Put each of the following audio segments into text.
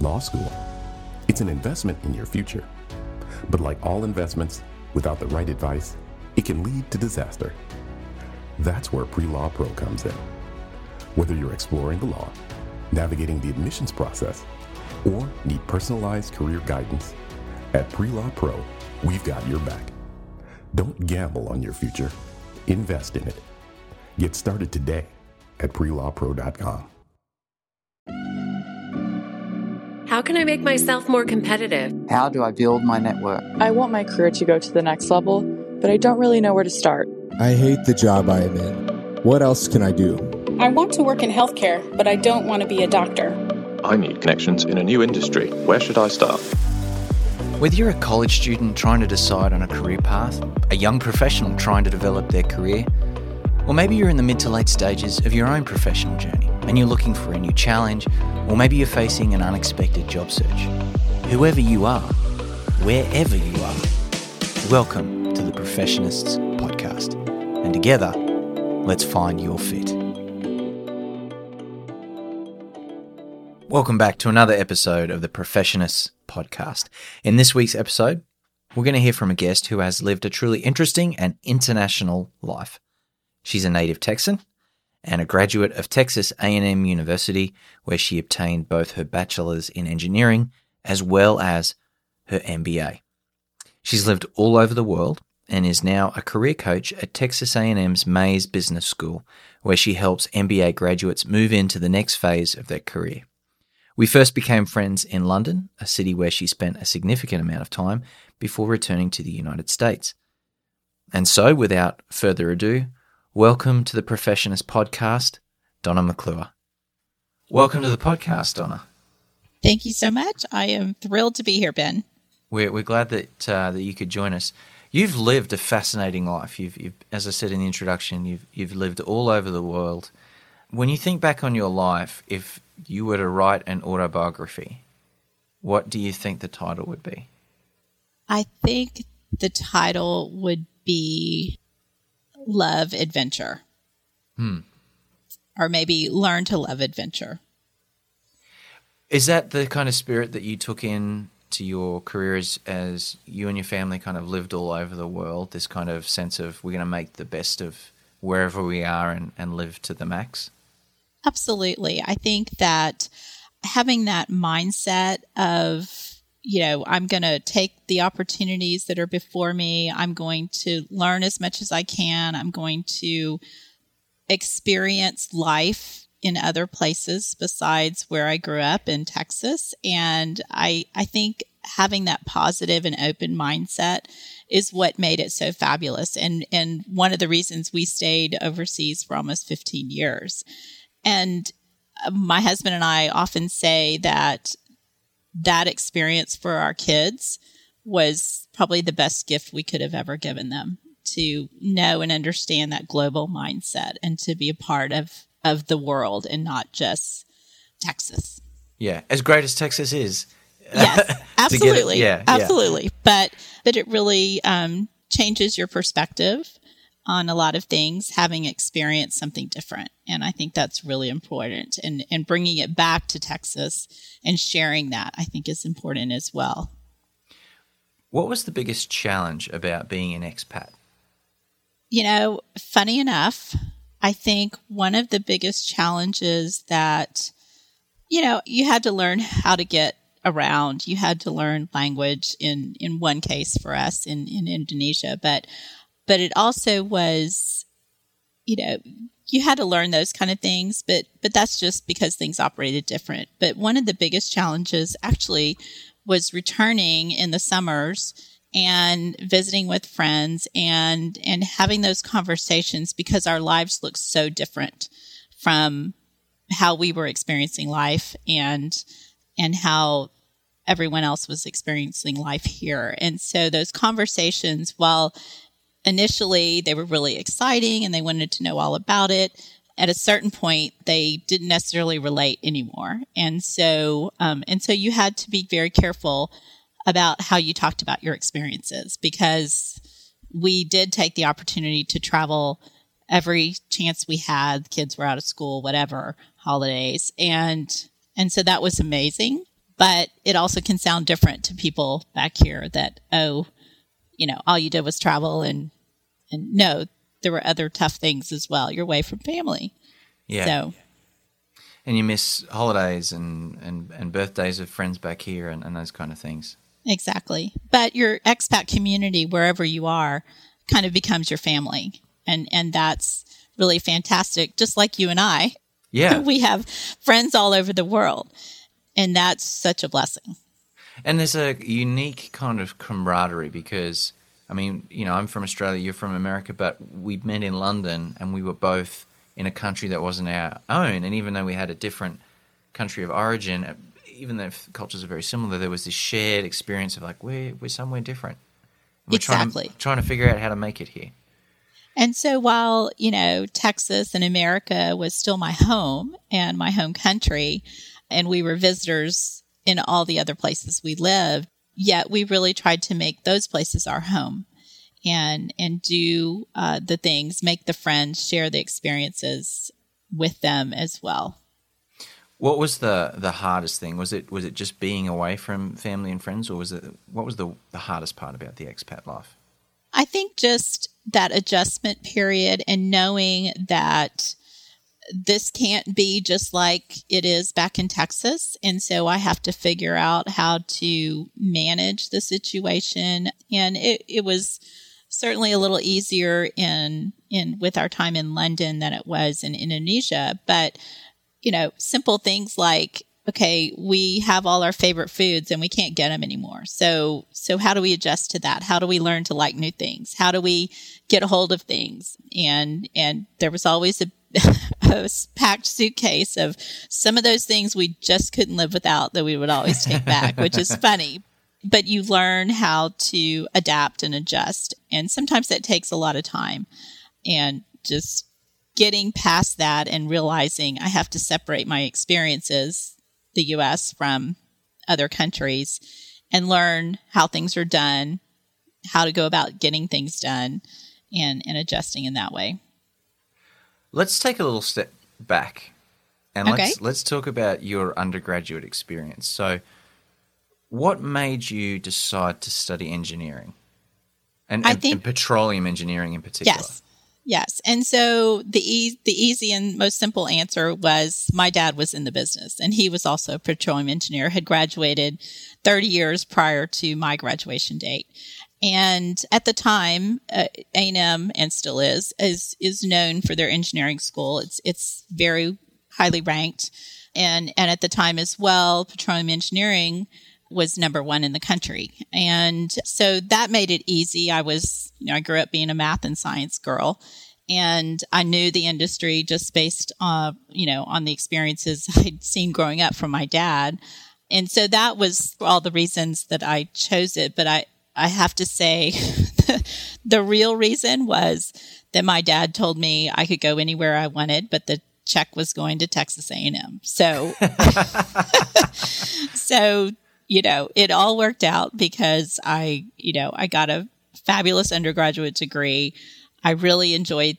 law school. It's an investment in your future. But like all investments, without the right advice, it can lead to disaster. That's where Pre Law Pro comes in. Whether you're exploring the law, navigating the admissions process, or need personalized career guidance, at Pre Law Pro, we've got your back. Don't gamble on your future, invest in it. Get started today at prelawpro.com. How can I make myself more competitive? How do I build my network? I want my career to go to the next level, but I don't really know where to start. I hate the job I am in. What else can I do? I want to work in healthcare, but I don't want to be a doctor. I need connections in a new industry. Where should I start? Whether you're a college student trying to decide on a career path, a young professional trying to develop their career, or maybe you're in the mid to late stages of your own professional journey and you're looking for a new challenge, or maybe you're facing an unexpected job search. Whoever you are, wherever you are, welcome to the Professionists Podcast. And together, let's find your fit. Welcome back to another episode of the Professionists Podcast. In this week's episode, we're going to hear from a guest who has lived a truly interesting and international life. She's a native Texan and a graduate of Texas A&M University where she obtained both her bachelor's in engineering as well as her MBA. She's lived all over the world and is now a career coach at Texas A&M's Mays Business School where she helps MBA graduates move into the next phase of their career. We first became friends in London, a city where she spent a significant amount of time before returning to the United States. And so, without further ado, Welcome to the Professionist Podcast, Donna McClure. Welcome to the podcast, Donna. Thank you so much. I am thrilled to be here, Ben. We're, we're glad that uh, that you could join us. You've lived a fascinating life. You've, you've, as I said in the introduction, you've you've lived all over the world. When you think back on your life, if you were to write an autobiography, what do you think the title would be? I think the title would be love adventure. Hmm. Or maybe learn to love adventure. Is that the kind of spirit that you took in to your career as, as you and your family kind of lived all over the world? This kind of sense of we're going to make the best of wherever we are and, and live to the max? Absolutely. I think that having that mindset of you know, I'm going to take the opportunities that are before me. I'm going to learn as much as I can. I'm going to experience life in other places besides where I grew up in Texas. And I, I think having that positive and open mindset is what made it so fabulous. And, and one of the reasons we stayed overseas for almost 15 years. And uh, my husband and I often say that that experience for our kids was probably the best gift we could have ever given them to know and understand that global mindset and to be a part of of the world and not just Texas. Yeah, as great as Texas is. Yes, absolutely. yeah, absolutely. Yeah. But but it really um, changes your perspective on a lot of things, having experienced something different. And I think that's really important. And, and bringing it back to Texas and sharing that, I think, is important as well. What was the biggest challenge about being an expat? You know, funny enough, I think one of the biggest challenges that, you know, you had to learn how to get around. You had to learn language in, in one case for us in, in Indonesia, but but it also was, you know, you had to learn those kind of things, but but that's just because things operated different. But one of the biggest challenges actually was returning in the summers and visiting with friends and and having those conversations because our lives looked so different from how we were experiencing life and and how everyone else was experiencing life here. And so those conversations, while initially they were really exciting and they wanted to know all about it. At a certain point, they didn't necessarily relate anymore, and so um, and so you had to be very careful about how you talked about your experiences because we did take the opportunity to travel every chance we had. kids were out of school, whatever holidays, and and so that was amazing. but it also can sound different to people back here that, oh, you know, all you did was travel and, and no, there were other tough things as well. You're away from family. Yeah. So, and you miss holidays and, and, and birthdays of friends back here and, and those kind of things. exactly. But your expat community, wherever you are, kind of becomes your family. And, and that's really fantastic. Just like you and I, Yeah. we have friends all over the world. And that's such a blessing. And there's a unique kind of camaraderie because, I mean, you know, I'm from Australia, you're from America, but we met in London and we were both in a country that wasn't our own. And even though we had a different country of origin, uh, even though cultures are very similar, there was this shared experience of like, we're, we're somewhere different. We're Exactly. Trying, trying to figure out how to make it here. And so while, you know, Texas and America was still my home and my home country, and we were visitors in all the other places we lived, yet we really tried to make those places our home and and do uh, the things, make the friends, share the experiences with them as well. What was the, the hardest thing? Was it was it just being away from family and friends, or was it what was the, the hardest part about the expat life? I think just that adjustment period and knowing that this can't be just like it is back in Texas. And so I have to figure out how to manage the situation. And it, it was certainly a little easier in, in with our time in London than it was in Indonesia. But, you know, simple things like, okay, we have all our favorite foods and we can't get them anymore. So, so how do we adjust to that? How do we learn to like new things? How do we get a hold of things? And, and there was always a, a packed suitcase of some of those things we just couldn't live without that we would always take back, which is funny. But you learn how to adapt and adjust. And sometimes that takes a lot of time and just getting past that and realizing I have to separate my experiences, the US from other countries and learn how things are done, how to go about getting things done and, and adjusting in that way. Let's take a little step back and Okay. let's let's talk about your undergraduate experience. So what made you decide to study engineering? And, and- think- and petroleum engineering in particular. Yes. Yes. And so the e- the easy and most simple answer was my dad was in the business and he was also a petroleum engineer, had graduated 30 years prior to my graduation date. And at the time, uh, A&M and still is, is, is known for their engineering school. It's, it's very highly ranked. And, and at the time as well, petroleum engineering was number one in the country. And so that made it easy. I was, you know, I grew up being a math and science girl and I knew the industry just based on, you know, on the experiences I'd seen growing up from my dad. And so that was all the reasons that I chose it. But I, I have to say the real reason was that my dad told me I could go anywhere I wanted, but the check was going to Texas A&M. So, so, you know, it all worked out because I, you know, I got a fabulous undergraduate degree. I really enjoyed,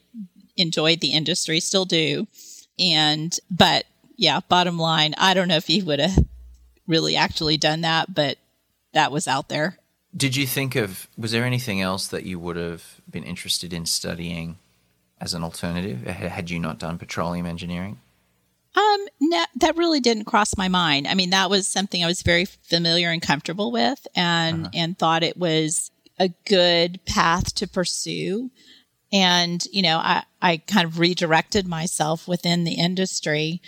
enjoyed the industry, still do. And, but yeah, bottom line, I don't know if he would have really actually done that, but that was out there. Did you think of was there anything else that you would have been interested in studying as an alternative had you not done petroleum engineering? Um, no, that really didn't cross my mind. I mean, that was something I was very familiar and comfortable with, and and thought it was a good path to pursue. And you know, I I kind of redirected myself within the industry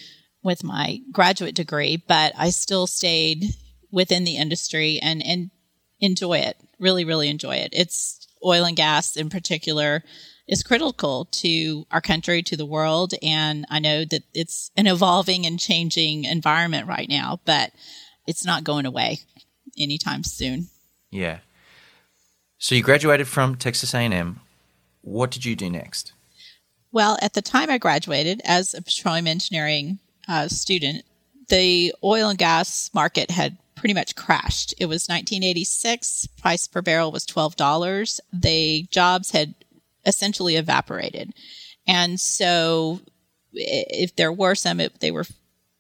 with my graduate degree, but I still stayed within the industry and and enjoy it. Really, really enjoy it. It's oil and gas in particular is critical to our country, to the world. And I know that it's an evolving and changing environment right now, but it's not going away anytime soon. Yeah. So you graduated from Texas A&M. What did you do next? Well, at the time I graduated as a petroleum engineering uh, student, the oil and gas market had pretty much crashed. It was 1986. Price per barrel was $12. The jobs had essentially evaporated. And so if there were some, it, they were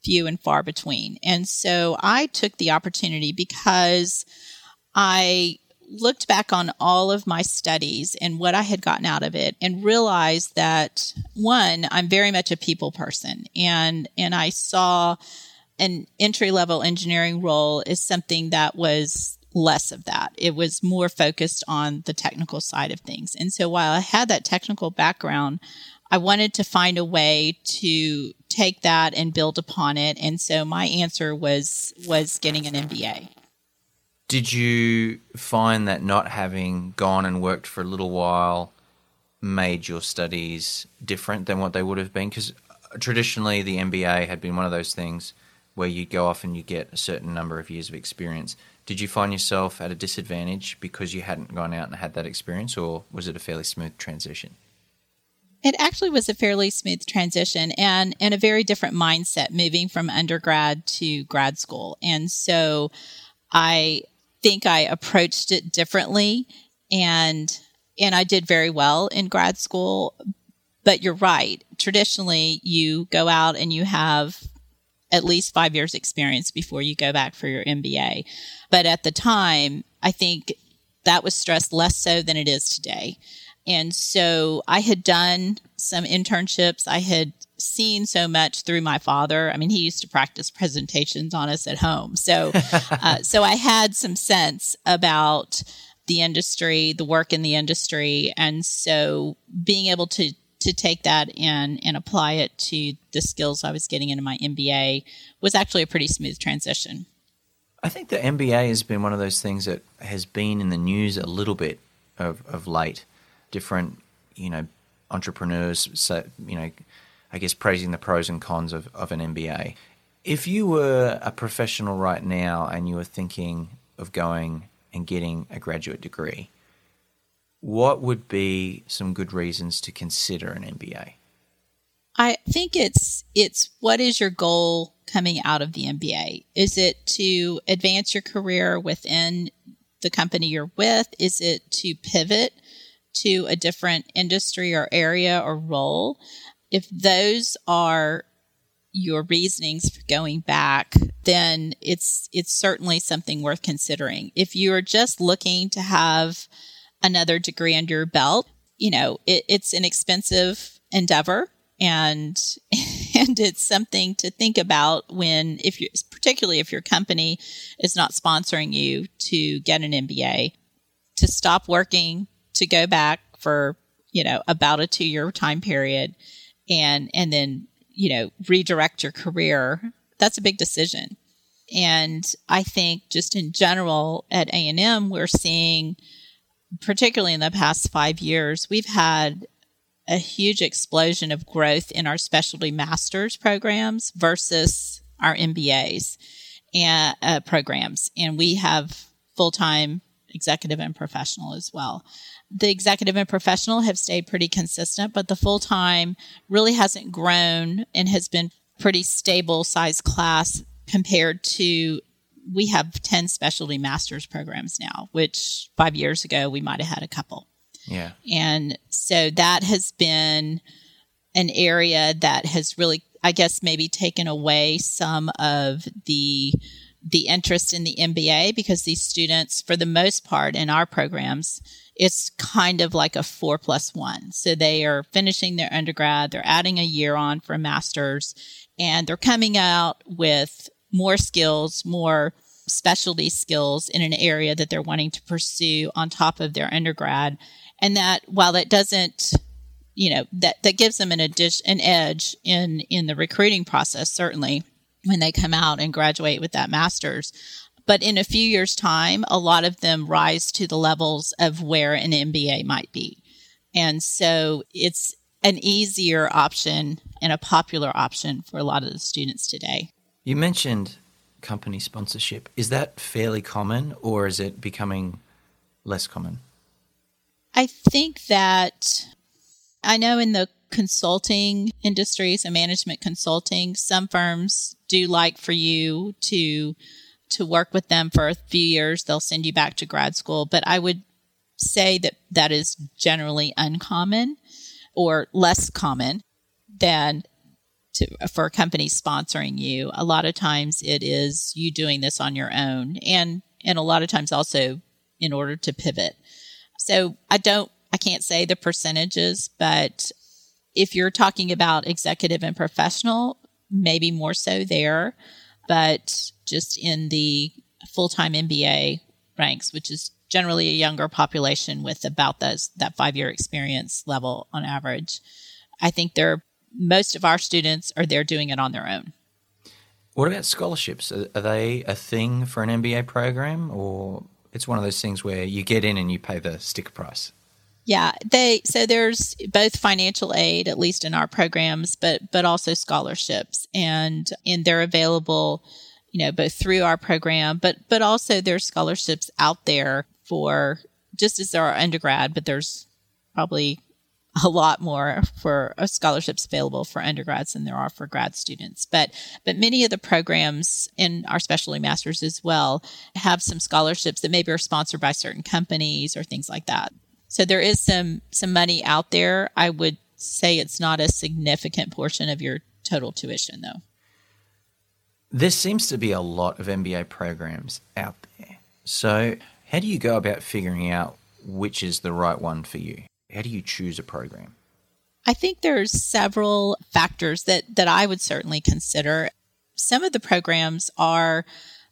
few and far between. And so I took the opportunity because I looked back on all of my studies and what I had gotten out of it and realized that one, I'm very much a people person and and I saw an entry level engineering role is something that was less of that. It was more focused on the technical side of things. And so while I had that technical background, I wanted to find a way to take that and build upon it. And so my answer was was getting an MBA. Did you find that not having gone and worked for a little while made your studies different than what they would have been? Because traditionally, the MBA had been one of those things where you go off and you get a certain number of years of experience. Did you find yourself at a disadvantage because you hadn't gone out and had that experience, or was it a fairly smooth transition? It actually was a fairly smooth transition and, and a very different mindset moving from undergrad to grad school. And so I think I approached it differently and and I did very well in grad school. But you're right. Traditionally, you go out and you have at least five years experience before you go back for your MBA. But at the time, I think that was stressed less so than it is today. And so I had done some internships. I had seen so much through my father. I mean, he used to practice presentations on us at home. So, uh, so I had some sense about the industry, the work in the industry. And so being able to, to take that and, and apply it to the skills I was getting into my MBA was actually a pretty smooth transition. I think the MBA has been one of those things that has been in the news a little bit of, of late. Different, you know, entrepreneurs, so, you know, I guess praising the pros and cons of, of an MBA. If you were a professional right now and you were thinking of going and getting a graduate degree, what would be some good reasons to consider an MBA? I think it's it's what is your goal coming out of the MBA? Is it to advance your career within the company you're with? Is it to pivot to a different industry or area or role? If those are your reasonings for going back, then it's it's certainly something worth considering. If you're just looking to have another degree under your belt, you know, it, it's an expensive endeavor and and it's something to think about when if you particularly if your company is not sponsoring you to get an MBA to stop working to go back for you know about a 2 year time period and and then you know redirect your career that's a big decision. And i think just in general at a&m we're seeing particularly in the past five years we've had a huge explosion of growth in our specialty master's programs versus our mbas and uh, programs. And we have full-time executive and professional as well. The executive and professional have stayed pretty consistent, but the full time really hasn't grown and has been pretty stable size class compared to we have 10 specialty master's programs now, which five years ago we might have had a couple. Yeah. And so that has been an area that has really, I guess, maybe taken away some of the the interest in the MBA because these students, for the most part in our programs, it's kind of like a four plus one. So they are finishing their undergrad, they're adding a year on for a master's, and they're coming out with more skills, more specialty skills in an area that they're wanting to pursue on top of their undergrad. And that while that doesn't you know that that gives them an addition an edge in in the recruiting process certainly when they come out and graduate with that master's but in a few years' time, a lot of them rise to the levels of where an MBA might be. And so it's an easier option and a popular option for a lot of the students today. You mentioned company sponsorship. Is that fairly common or is it becoming less common? I think that I know in the consulting industries and management consulting, some firms do like for you to to work with them for a few years. They'll send you back to grad school, but I would say that that is generally uncommon or less common than to for a company sponsoring you. A lot of times it is you doing this on your own and and a lot of times also in order to pivot. So I don't I can't say the percentages, but if you're talking about executive and professional, maybe more so there, but just in the full-time MBA ranks, which is generally a younger population with about those that five year experience level on average. I think they're most of our students are there doing it on their own. What about scholarships? Are, are they a thing for an MBA program, or it's one of those things where you get in and you pay the sticker price? Yeah, they so there's both financial aid, at least in our programs, but but also scholarships, and and they're available, you know, both through our program, but but also there's scholarships out there for just as there are undergrad, but there's probably a lot more for uh, scholarships available for undergrads than there are for grad students. But but many of the programs in our specialty masters as well have some scholarships that maybe are sponsored by certain companies or things like that. So there is some some money out there. I would say it's not a significant portion of your total tuition though. There seems to be a lot of MBA programs out there. So how do you go about figuring out which is the right one for you? How do you choose a program? I think there's several factors that that I would certainly consider. Some of the programs are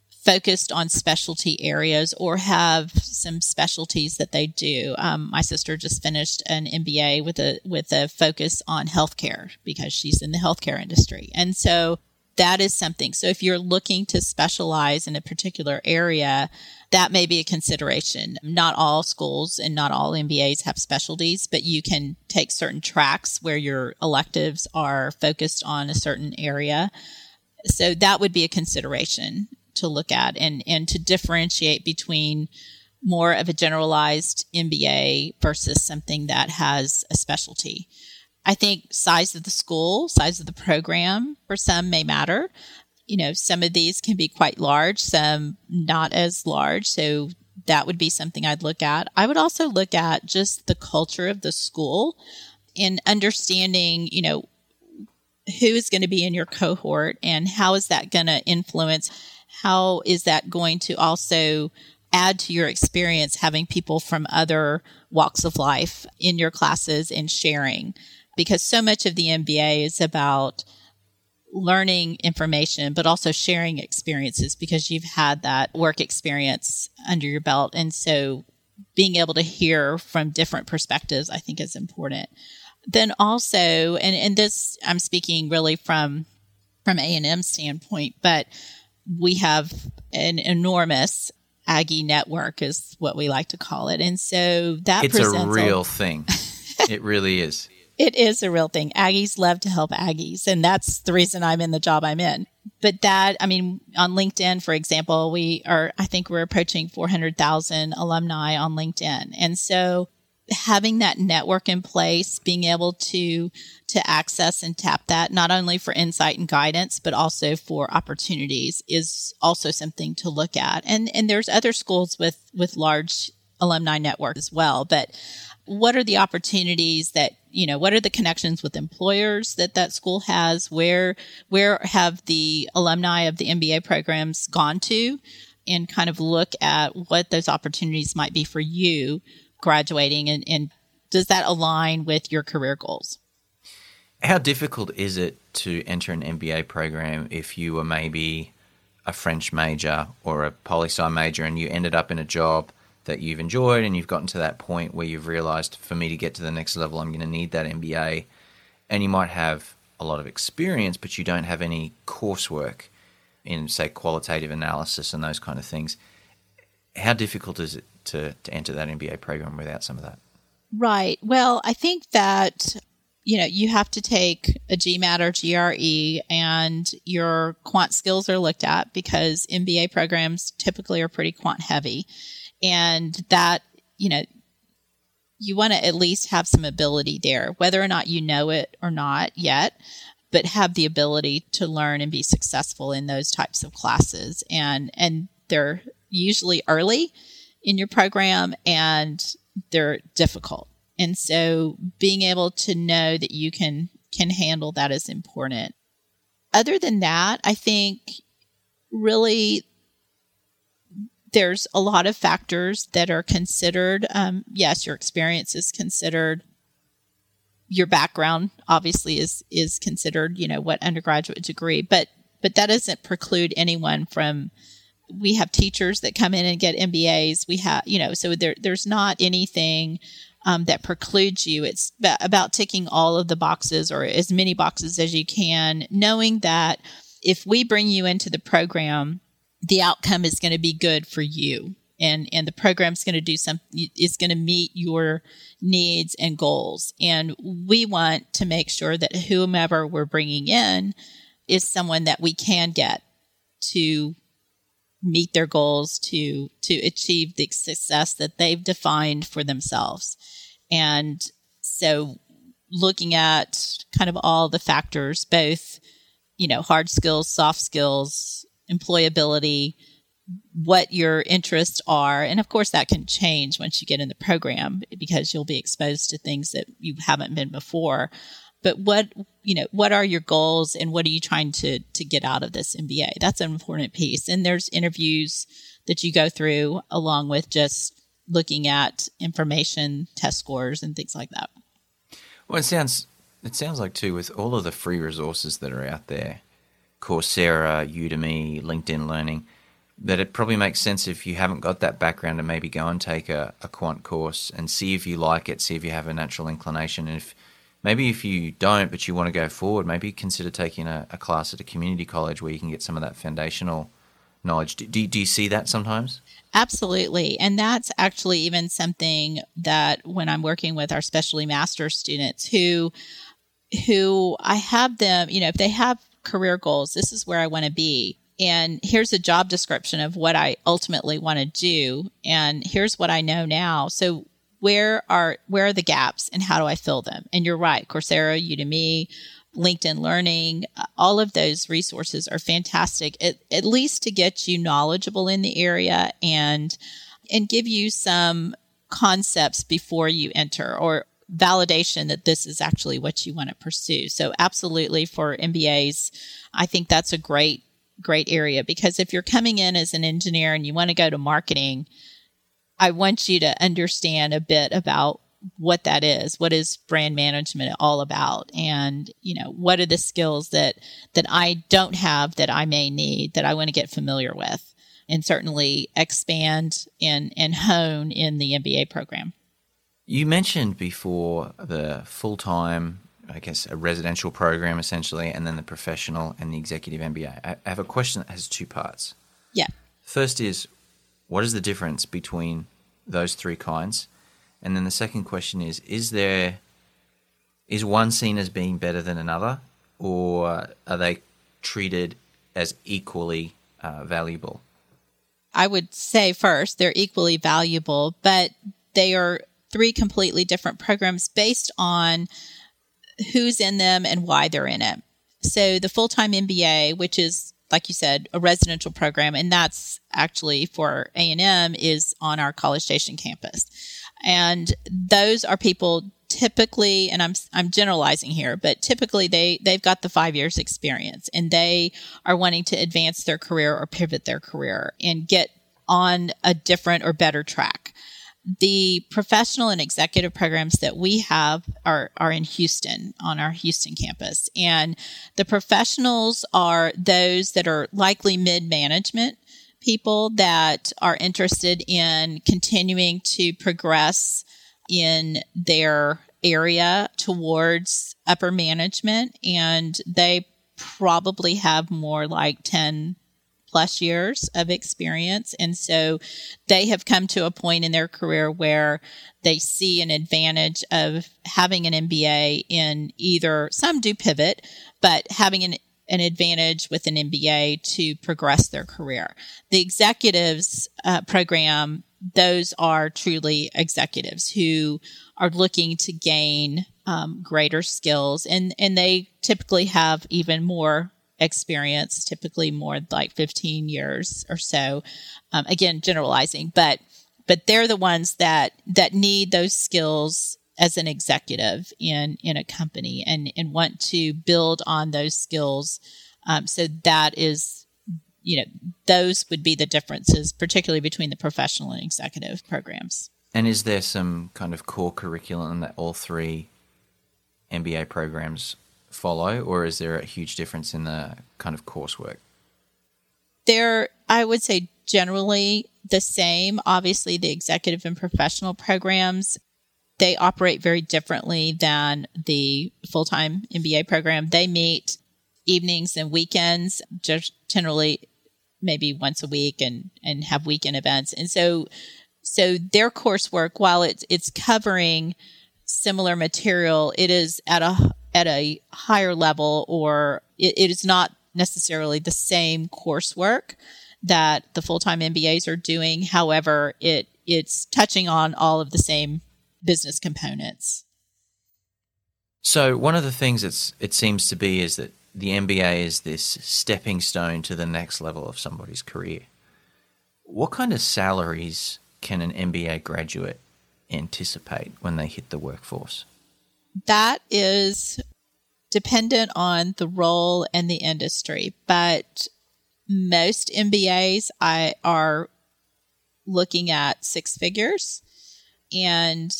focused on specialty areas or have some specialties that they do. Um, my sister just finished an MBA with a with a focus on healthcare because she's in the healthcare industry, and so that is something. So if you're looking to specialize in a particular area, that may be a consideration. Not all schools and not all MBAs have specialties, but you can take certain tracks where your electives are focused on a certain area. So that would be a consideration to look at and, and to differentiate between more of a generalized MBA versus something that has a specialty. I think size of the school, size of the program for some may matter. You know, some of these can be quite large, some not as large. So that would be something I'd look at. I would also look at just the culture of the school and understanding, you know, who is going to be in your cohort and how is that going to influence? How is that going to also add to your experience having people from other walks of life in your classes and sharing? Because so much of the MBA is about learning information, but also sharing experiences because you've had that work experience under your belt. And so being able to hear from different perspectives, I think is important. Then also, and, and this, I'm speaking really from, from A&M standpoint, but we have an enormous Aggie network is what we like to call it. And so that it's a real a- thing. it really is. It is a real thing. Aggies love to help Aggies, and that's the reason I'm in the job I'm in. But that, I mean, on LinkedIn, for example, we are, I think we're approaching 400,000 alumni on LinkedIn. And so having that network in place, being able to, to access and tap that, not only for insight and guidance, but also for opportunities is also something to look at. And, and there's other schools with, with large alumni network as well. But what are the opportunities that you know what are the connections with employers that that school has? Where where have the alumni of the mba programs gone to? And kind of look at what those opportunities might be for you graduating and, and does that align with your career goals? How difficult is it to enter an mba program if you were maybe a french major or a poli sci major and you ended up in a job that you've enjoyed and you've gotten to that point where you've realized for me to get to the next level, I'm going to need that MBA. And you might have a lot of experience, but you don't have any coursework in, say, qualitative analysis and those kind of things. How difficult is it to, to enter that MBA program without some of that? Right. Well, I think that you know, you have to take a GMAT or GRE and your quant skills are looked at because MBA programs typically are pretty quant heavy and that you know you want to at least have some ability there whether or not you know it or not yet but have the ability to learn and be successful in those types of classes. And and they're usually early in your program and they're difficult. And so being able to know that you can can handle that is important. Other than that, I think really there's a lot of factors that are considered. Um, yes, your experience is considered. Your background obviously is is considered. You know what undergraduate degree, but but that doesn't preclude anyone from. We have teachers that come in and get MBAs. We have you know so there there's not anything um, that precludes you. It's about ticking all of the boxes or as many boxes as you can, knowing that if we bring you into the program the outcome is going to be good for you. And and the program's going to do some is going to meet your needs and goals. And we want to make sure that whomever we're bringing in is someone that we can get to meet their goals to to achieve the success that they've defined for themselves. And so looking at kind of all the factors both you know hard skills soft skills employability, what your interests are. And of course, that can change once you get in the program because you'll be exposed to things that you haven't been before. But what, you know, what are your goals and what are you trying to, to get out of this MBA? That's an important piece. And there's interviews that you go through along with just looking at information, test scores, and things like that. Well, it sounds it sounds like too with all of the free resources that are out there Coursera, Udemy, LinkedIn Learning, that it probably makes sense if you haven't got that background to maybe go and take a, a quant course and see if you like it, see if you have a natural inclination. And if maybe if you don't, but you want to go forward, maybe consider taking a, a class at a community college where you can get some of that foundational knowledge. Do, do, do you see that sometimes? Absolutely. And that's actually even something that when I'm working with our specialty master students who who I have them, you know, if they have career goals. This is where I want to be. And here's a job description of what I ultimately want to do. And here's what I know now. So where are where are the gaps and how do I fill them? And you're right, Coursera, Udemy, LinkedIn Learning, uh, all of those resources are fantastic, at, at least to get you knowledgeable in the area and and give you some concepts before you enter or validation that this is actually what you want to pursue. So absolutely for MBAs, I think that's a great, great area because if you're coming in as an engineer and you want to go to marketing, I want you to understand a bit about what that is. What is brand management all about? And, you know, what are the skills that, that I don't have that I may need that I want to get familiar with and certainly expand and, and hone in the MBA program. You mentioned before the full time, I guess, a residential program essentially, and then the professional and the executive MBA. I have a question that has two parts. Yeah. First is, what is the difference between those three kinds? And then the second question is, is there is one seen as being better than another, or are they treated as equally uh, valuable? I would say first, they're equally valuable, but they are three completely different programs based on who's in them and why they're in it. So the full time MBA, which is like you said, a residential program, and that's actually for A and M is on our College Station campus, and those are people typically, and I'm I'm generalizing here, but typically they they've got the five years experience, and they are wanting to advance their career or pivot their career and get on a different or better track the professional and executive programs that we have are, are in Houston on our Houston campus. And the professionals are those that are likely mid management people that are interested in continuing to progress in their area towards upper management. And they probably have more like 10 plus years of experience. And so they have come to a point in their career where they see an advantage of having an MBA in either some do pivot, but having an an advantage with an MBA to progress their career. The executives uh, program, those are truly executives who are looking to gain um, greater skills, and and they typically have even more experience, typically more like 15 years or so. Um, again, generalizing, but but they're the ones that that need those skills as an executive in in a company and and want to build on those skills Um, so that is, you know, those would be the differences, particularly between the professional and executive programs. And is there some kind of core curriculum that all three MBA programs follow, or is there a huge difference in the kind of coursework? They're, I would say, generally the same. Obviously, the executive and professional programs they operate very differently than the full time MBA program. They meet evenings and weekends, just generally maybe once a week and, and have weekend events. And so, so their coursework, while it's, it's covering similar material, it is at a, at a higher level or it, it is not necessarily the same coursework that the full-time MBAs are doing. However, it, it's touching on all of the same business components. So one of the things that's it seems to be is that the MBA is this stepping stone to the next level of somebody's career. What kind of salaries can an MBA graduate anticipate when they hit the workforce? That is dependent on the role and the industry, but most MBAs I are looking at six figures and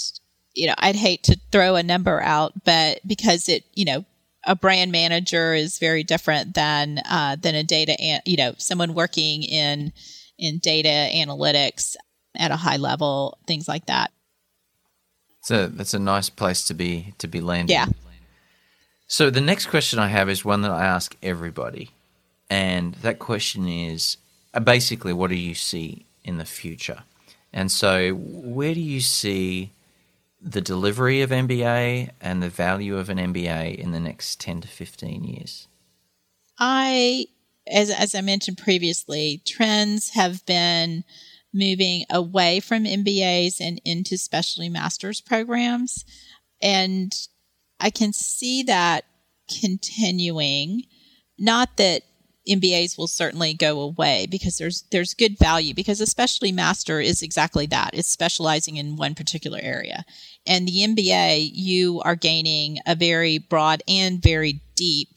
you know, I'd hate to throw a number out, but because it, you know, a brand manager is very different than uh, than a data, an- you know, someone working in in data analytics at a high level, things like that. So that's a nice place to be to be landing. Yeah. So the next question I have is one that I ask everybody, and that question is uh, basically, what do you see in the future? And so, where do you see the delivery of MBA and the value of an MBA in the next 10 to 15 years? I, as, as I mentioned previously, trends have been moving away from MBAs and into specialty master's programs. And I can see that continuing. Not that MBAs will certainly go away because there's there's good value because especially master is exactly that. It's specializing in one particular area. And the MBA, you are gaining a very broad and very deep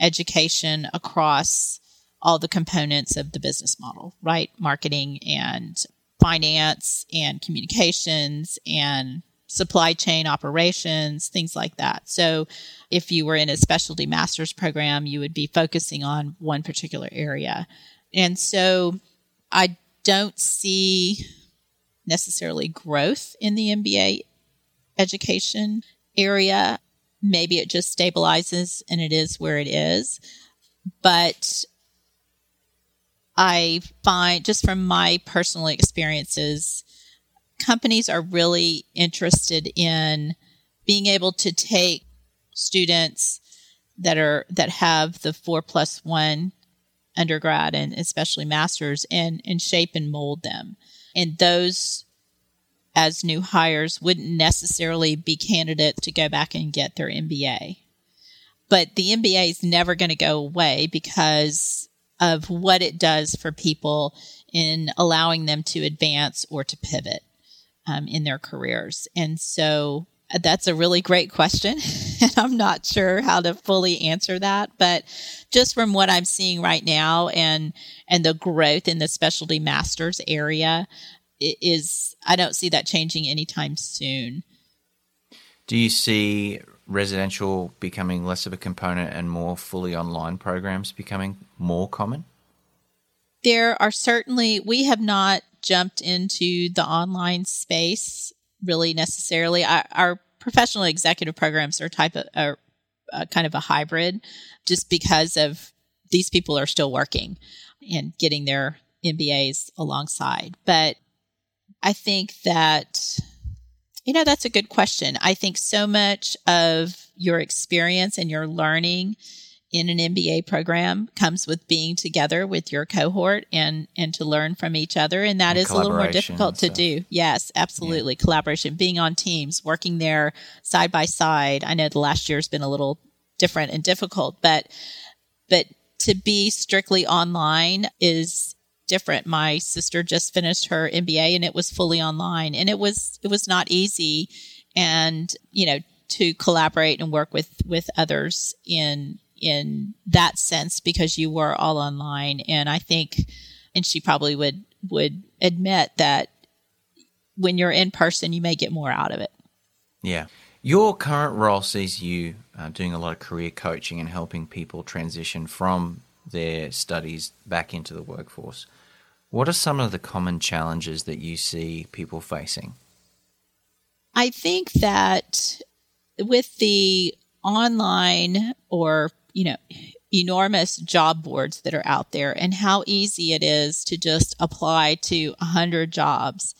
education across all the components of the business model, right? Marketing and finance and communications and supply chain operations, things like that. So if you were in a specialty master's program, you would be focusing on one particular area. And so I don't see necessarily growth in the MBA education area. Maybe it just stabilizes and it is where it is. But I find just from my personal experiences, companies are really interested in being able to take students that are that have the four plus one undergrad and especially masters and and shape and mold them and those as new hires wouldn't necessarily be candidates to go back and get their MBA. But the MBA is never going to go away because of what it does for people in allowing them to advance or to pivot um, in their careers. And so uh, that's a really great question. and I'm not sure how to fully answer that, but just from what I'm seeing right now and, and the growth in the specialty masters area is, I don't see that changing anytime soon. Do you see residential becoming less of a component and more fully online programs becoming more common? There are certainly, we have not jumped into the online space really necessarily. Our, our professional executive programs are type of are uh, kind of a hybrid, just because of these people are still working and getting their MBAs alongside. But I think that you know that's a good question. I think so much of your experience and your learning in an MBA program comes with being together with your cohort and and to learn from each other and that and is a little more difficult to do. Yes, absolutely. Yeah. Collaboration, being on teams, working there side by side. I know the last year's been a little different and difficult, but but to be strictly online is different. My sister just finished her MBA and it was fully online and it was it was not easy and you know to collaborate and work with with others in in that sense because you were all online. And I think, and she probably would, would admit that when you're in person, you may get more out of it. Yeah. Your current role sees you uh, doing a lot of career coaching and helping people transition from their studies back into the workforce. What are some of the common challenges that you see people facing? I think that with the online or, you know, enormous job boards that are out there and how easy it is to just apply to 100 jobs,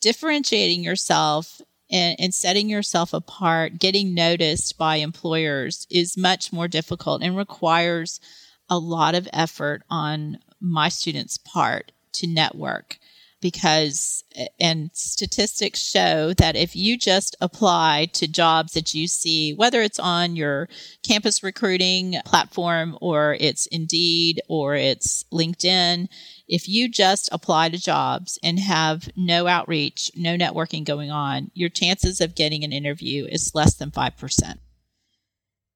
differentiating yourself and, and, setting yourself apart, getting noticed by employers is much more difficult and requires a lot of effort on my students' part to network because and statistics show that if you just apply to jobs that you see whether it's on your campus recruiting platform or it's Indeed or it's LinkedIn if you just apply to jobs and have no outreach, no networking going on, your chances of getting an interview is less than 5%.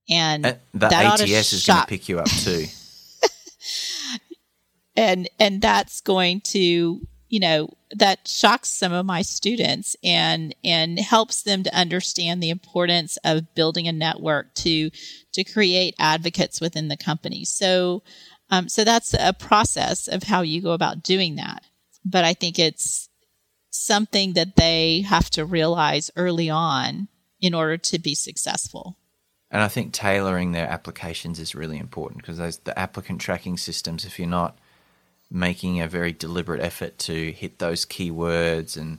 And uh, that ATS is going to pick you up too. and and that's going to, you know, that shocks some of my students and and helps them to understand the importance of building a network to to create advocates within the company. So um, so that's a process of how you go about doing that. But I think it's something that they have to realize early on in order to be successful. And I think tailoring their applications is really important because those the applicant tracking systems, if you're not making a very deliberate effort to hit those keywords and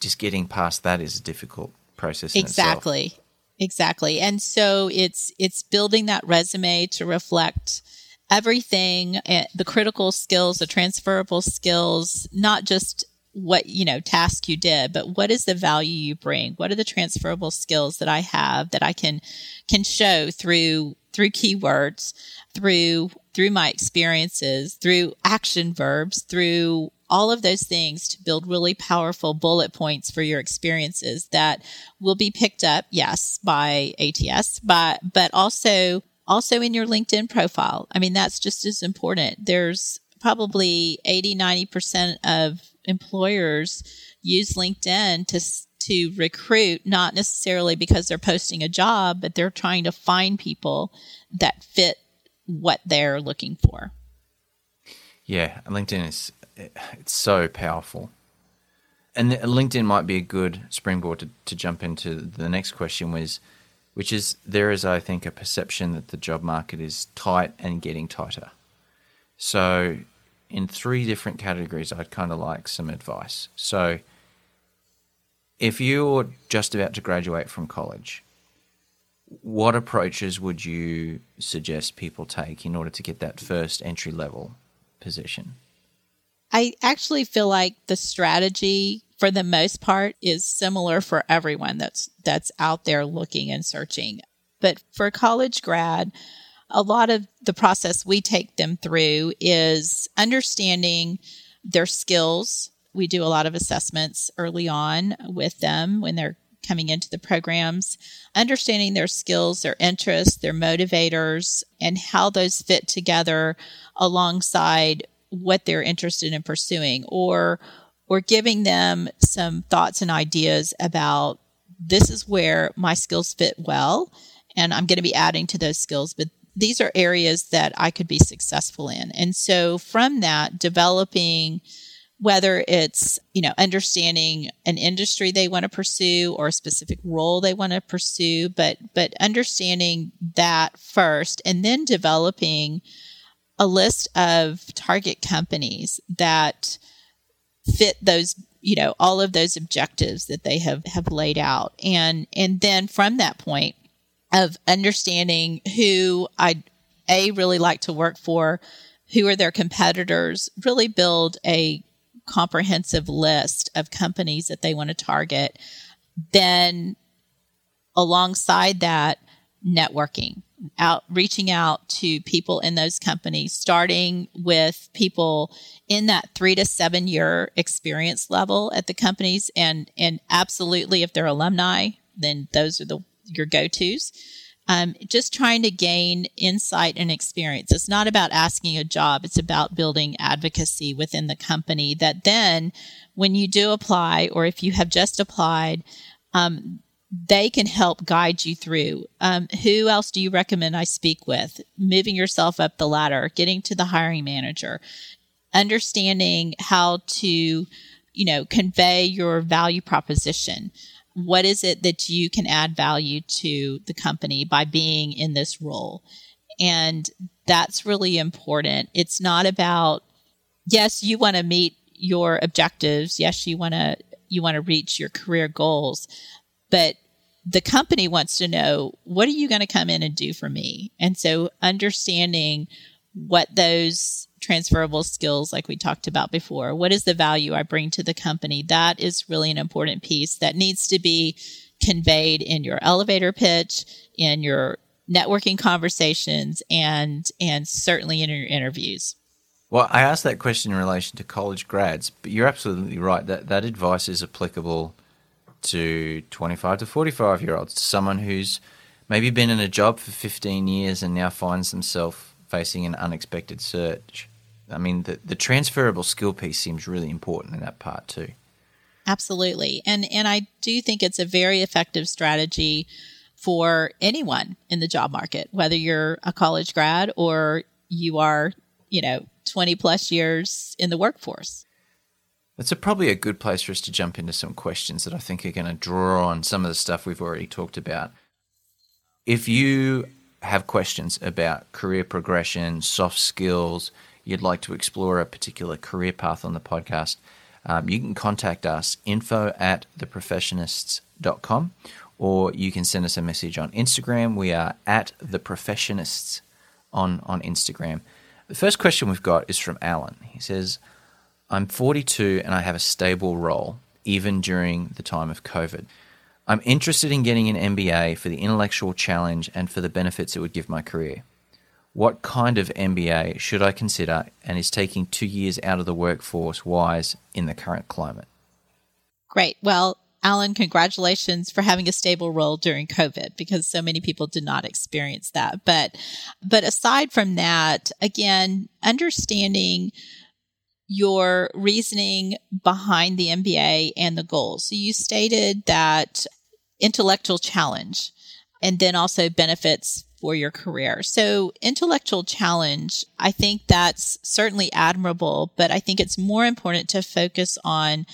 just getting past that is a difficult process. exactly. Exactly. And so it's it's building that resume to reflect everything, eh, the critical skills, the transferable skills, not just what, you know, task you did, but what is the value you bring? What are the transferable skills that I have that I can, can show through, through keywords, through, through my experiences, through action verbs, through all of those things to build really powerful bullet points for your experiences that will be picked up, yes, by ATS, but, but also also in your LinkedIn profile. I mean, that's just as important. There's probably 80, 90% of employers use LinkedIn to, to recruit, not necessarily because they're posting a job, but they're trying to find people that fit what they're looking for. Yeah, LinkedIn is it's so powerful. And LinkedIn might be a good springboard to, to jump into the next question was which is there is, I think, a perception that the job market is tight and getting tighter. So, in three different categories, I'd kind of like some advice. So, if you're just about to graduate from college, what approaches would you suggest people take in order to get that first entry level position? I actually feel like the strategy for the most part is similar for everyone that's that's out there looking and searching. But for college grad, a lot of the process we take them through is understanding their skills. We do a lot of assessments early on with them when they're coming into the programs, understanding their skills, their interests, their motivators, and how those fit together alongside what they're interested in pursuing or or giving them some thoughts and ideas about this is where my skills fit well and I'm going to be adding to those skills but these are areas that I could be successful in. And so from that developing whether it's you know understanding an industry they want to pursue or a specific role they want to pursue but but understanding that first and then developing a list of target companies that fit those you know all of those objectives that they have have laid out. And and then from that point of understanding who i a really like to work for who are their competitors really build a comprehensive list of companies that they want to target then alongside that networking out reaching out to people in those companies starting with people in that 3 to 7 year experience level at the companies and and absolutely if they're alumni then those are the your go-tos Um, just trying to gain insight and experience. It's not about asking a job. It's about building advocacy within the company that then when you do apply or if you have just applied, um, they can help guide you through. Um, who else do you recommend I speak with? Moving yourself up the ladder, getting to the hiring manager, understanding how to, you know, convey your value proposition. What is it that you can add value to the company by being in this role? And that's really important. It's not about, yes, you want to meet your objectives. Yes, you want to, you want to reach your career goals, but the company wants to know what are you going to come in and do for me and so understanding what those transferable skills like we talked about before. What is the value i bring to the company? That is really an important piece that needs to be conveyed in your elevator pitch in your networking conversations and and certainly in your interviews. Well i asked that question in relation to college grads but you're absolutely right. That that advice is applicable to 25 to 45 year olds, to someone who's maybe been in a job for 15 years and now finds themselves facing an unexpected search. I mean, the, the transferable skill piece seems really important in that part too. Absolutely. And and I do think it's a very effective strategy for anyone in the job market, whether you're a college grad or you are, you know, 20 plus years in the workforce. That's a, probably a good place for us to jump into some questions that I think are going to draw on some of the stuff we've already talked about. If you have questions about career progression, soft skills, you'd like to explore a particular career path on the podcast, um, you can contact us info at theprofessionists.com or you can send us a message on Instagram. We are at theprofessionists on, on Instagram. The first question we've got is from Alan. He says, I'm 42 and I have a stable role, even during the time of COVID. I'm interested in getting an MBA for the intellectual challenge and for the benefits it would give my career. What kind of MBA should I consider and is taking two years out of the workforce wise in the current climate? Great. Well, Alan, congratulations for having a stable role during COVID because so many people did not experience that. But, but aside from that, again, understanding your reasoning behind the MBA and the goals. So you stated that intellectual challenge and then also benefits for your career. So intellectual challenge, I think that's certainly admirable, but I think it's more important to focus on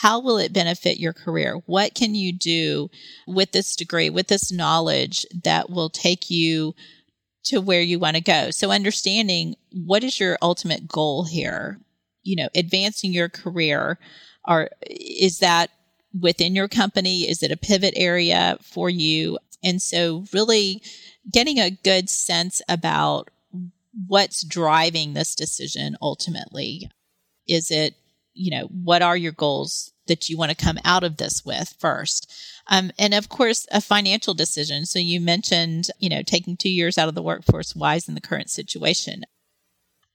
how will it benefit your career? What can you do with this degree, with this knowledge that will take you to where you want to go? So understanding what is your ultimate goal here? you know, advancing your career or is that within your company? Is it a pivot area for you? And so really getting a good sense about what's driving this decision ultimately. Is it, you know, what are your goals that you want to come out of this with first? Um, and of course, a financial decision. So you mentioned, you know, taking two years out of the workforce wise in the current situation.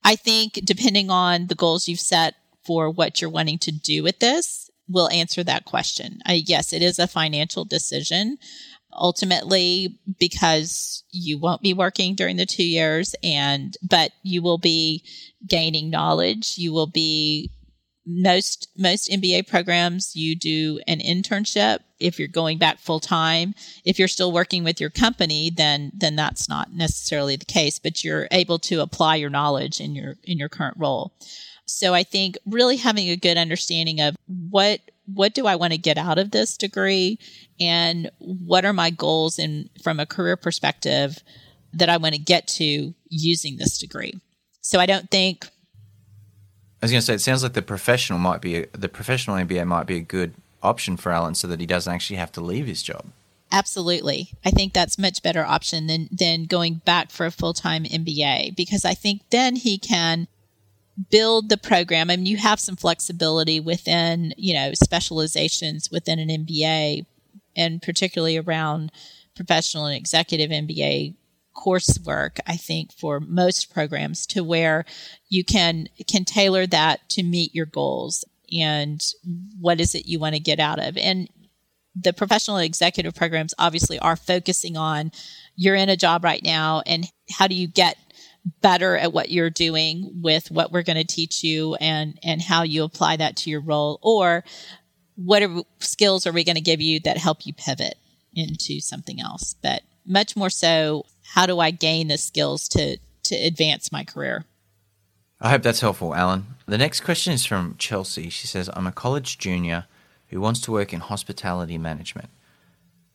I think depending on the goals you've set for what you're wanting to do with this will answer that question. Uh, yes, it is a financial decision ultimately because you won't be working during the 2 years and but you will be gaining knowledge, you will be most most MBA programs you do an internship. If you're going back full time if you're still working with your company then then that's not necessarily the case but you're able to apply your knowledge in your in your current role. So I think really having a good understanding of what what do I want to get out of this degree? And what are my goals in from a career perspective that I want to get to using this degree? So I don't think I was going to say, it sounds like the professional might be a, the professional MBA might be a good option for Alan, so that he doesn't actually have to leave his job. Absolutely, I think that's much better option than than going back for a full time MBA because I think then he can build the program. I mean, you have some flexibility within you know specializations within an MBA, and particularly around professional and executive MBA coursework i think for most programs to where you can can tailor that to meet your goals and what is it you want to get out of and the professional executive programs obviously are focusing on you're in a job right now and how do you get better at what you're doing with what we're going to teach you and and how you apply that to your role or what are, skills are we going to give you that help you pivot into something else but much more so how do i gain the skills to to advance my career I hope that's helpful, Alan. The next question is from Chelsea. She says, I'm a college junior who wants to work in hospitality management.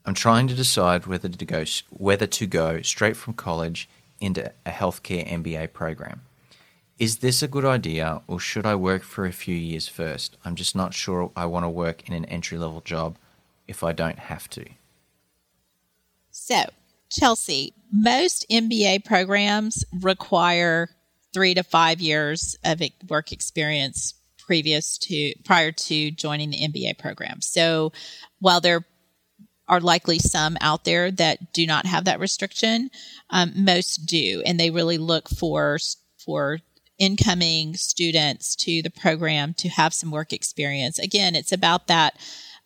I'm trying to decide whether to go whether to go straight from college into a healthcare MBA program. Is this a good idea or should I work for a few years first? I'm just not sure I want to work in an entry level job if I don't have to. So, Chelsea, most MBA programs require three to five years of work experience previous to prior to joining the MBA program. So while there are likely some out there that do not have that restriction, um, most do, and they really look for for incoming students to the program to have some work experience. Again, it's about that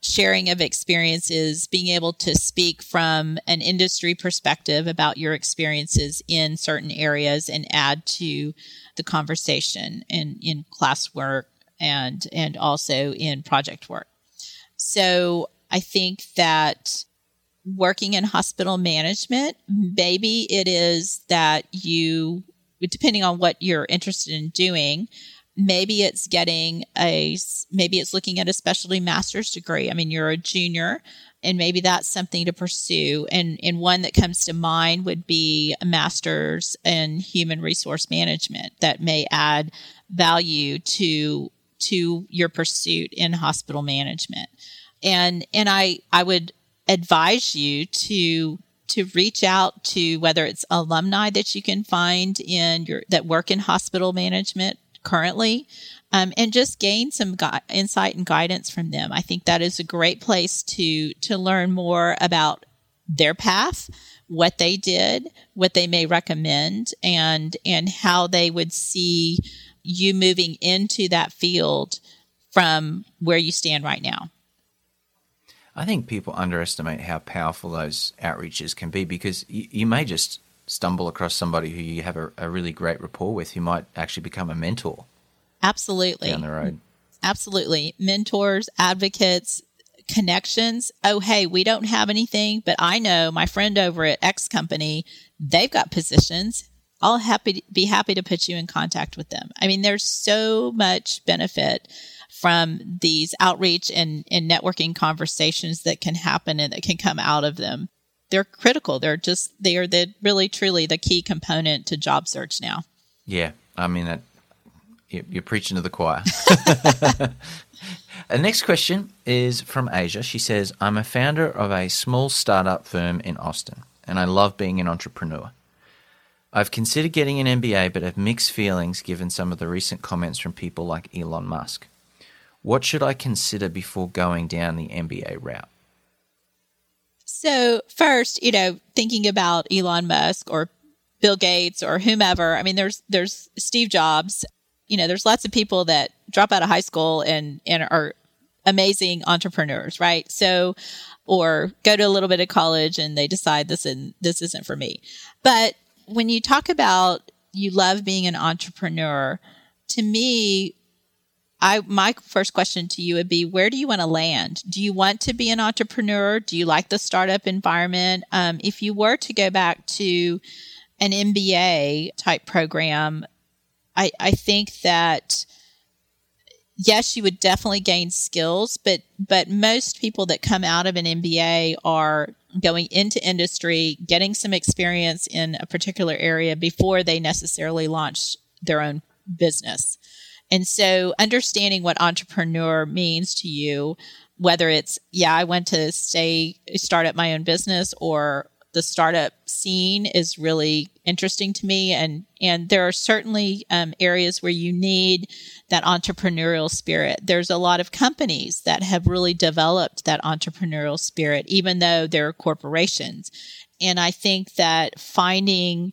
sharing of experiences, being able to speak from an industry perspective about your experiences in certain areas and add to the conversation in, in classwork and and also in project work. So I think that working in hospital management, mm-hmm. maybe it is that you, depending on what you're interested in doing, maybe it's getting a maybe it's looking at a specialty master's degree. I mean you're a junior and maybe that's something to pursue. And and one that comes to mind would be a master's in human resource management that may add value to to your pursuit in hospital management and and i i would advise you to to reach out to whether it's alumni that you can find in your that work in hospital management currently um, and just gain some gu- insight and guidance from them. I think that is a great place to to learn more about their path, what they did, what they may recommend, and and how they would see you moving into that field from where you stand right now. I think people underestimate how powerful those outreaches can be because you, you may just stumble across somebody who you have a, a really great rapport with who might actually become a mentor. Absolutely. Down the road. Absolutely. Mentors, advocates, connections. Oh, hey, we don't have anything, but I know my friend over at X company, they've got positions. I'll happy be happy to put you in contact with them. I mean, there's so much benefit from these outreach and, and networking conversations that can happen and that can come out of them they're critical. They're just they are the really truly the key component to job search now. Yeah, I mean that you're preaching to the choir. the next question is from Asia. She says, "I'm a founder of a small startup firm in Austin, and I love being an entrepreneur." I've considered getting an MBA, but have mixed feelings given some of the recent comments from people like Elon Musk. What should I consider before going down the MBA route? So, first, you know, thinking about Elon Musk or Bill Gates or whomever, I mean, there's, there's Steve Jobs, you know, there's lots of people that drop out of high school and, and are amazing entrepreneurs, right? So, or go to a little bit of college and they decide this and this isn't for me. But when you talk about you love being an entrepreneur, to me, I my first question to you would be where do you want to land? Do you want to be an entrepreneur? Do you like the startup environment? Um, if you were to go back to an MBA type program, I, I think that yes, you would definitely gain skills, but but most people that come out of an MBA are going into industry, getting some experience in a particular area before they necessarily launch their own business. And so understanding what entrepreneur means to you, whether it's, yeah, I went to stay, start up my own business or the startup scene is really interesting to me. And, and there are certainly um, areas where you need that entrepreneurial spirit. There's a lot of companies that have really developed that entrepreneurial spirit, even though they're corporations. And I think that finding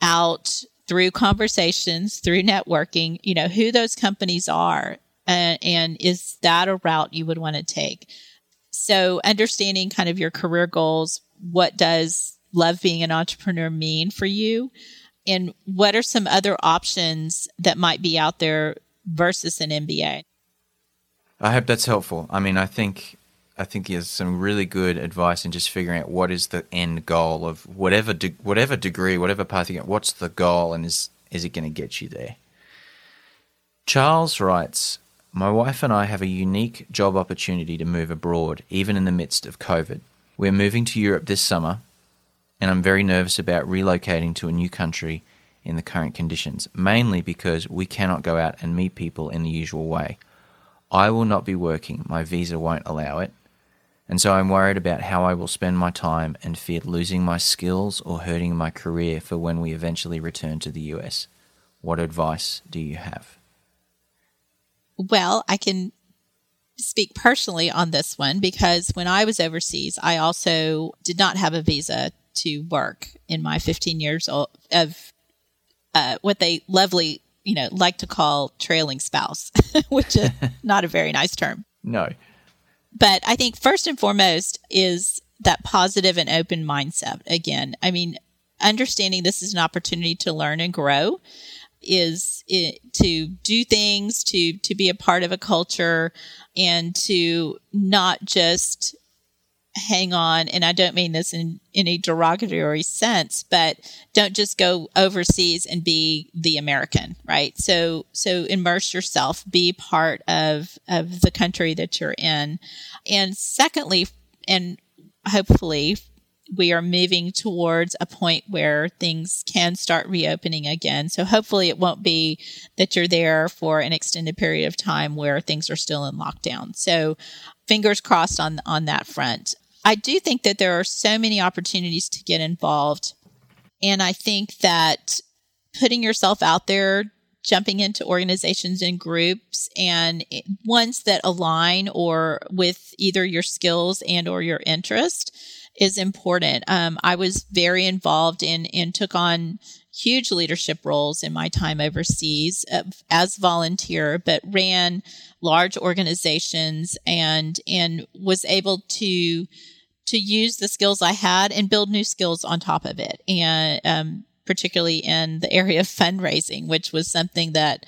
out through conversations, through networking, you know, who those companies are. Uh, and is that a route you would want to take? So understanding kind of your career goals, what does love being an entrepreneur mean for you? And what are some other options that might be out there versus an MBA? I hope that's helpful. I mean, I think I think he has some really good advice in just figuring out what is the end goal of whatever de- whatever degree, whatever path you get. What's the goal, and is is it going to get you there? Charles writes, "My wife and I have a unique job opportunity to move abroad, even in the midst of COVID. We're moving to Europe this summer, and I'm very nervous about relocating to a new country." In the current conditions, mainly because we cannot go out and meet people in the usual way. I will not be working, my visa won't allow it, and so I'm worried about how I will spend my time and feared losing my skills or hurting my career for when we eventually return to the US. What advice do you have? Well, I can speak personally on this one because when I was overseas, I also did not have a visa to work in my 15 years of uh, what they lovely, you know, like to call trailing spouse, which is not a very nice term. No. But I think first and foremost is that positive and open mindset. Again, I mean, understanding this is an opportunity to learn and grow is it, to do things, to to be a part of a culture, and to not just hang on. And I don't mean this in any derogatory sense, but don't just go overseas and be the American, right? So so immerse yourself, be part of of the country that you're in, and secondly, and hopefully we are moving towards a point where things can start reopening again. So hopefully it won't be that you're there for an extended period of time where things are still in lockdown. So fingers crossed on on that front. I do think that there are so many opportunities to get involved and I think that putting yourself out there jumping into organizations and groups and ones that align or with either your skills and or your interest is important. Um, I was very involved in and took on huge leadership roles in my time overseas uh, as volunteer, but ran large organizations and and was able to to use the skills I had and build new skills on top of it. And um, particularly in the area of fundraising, which was something that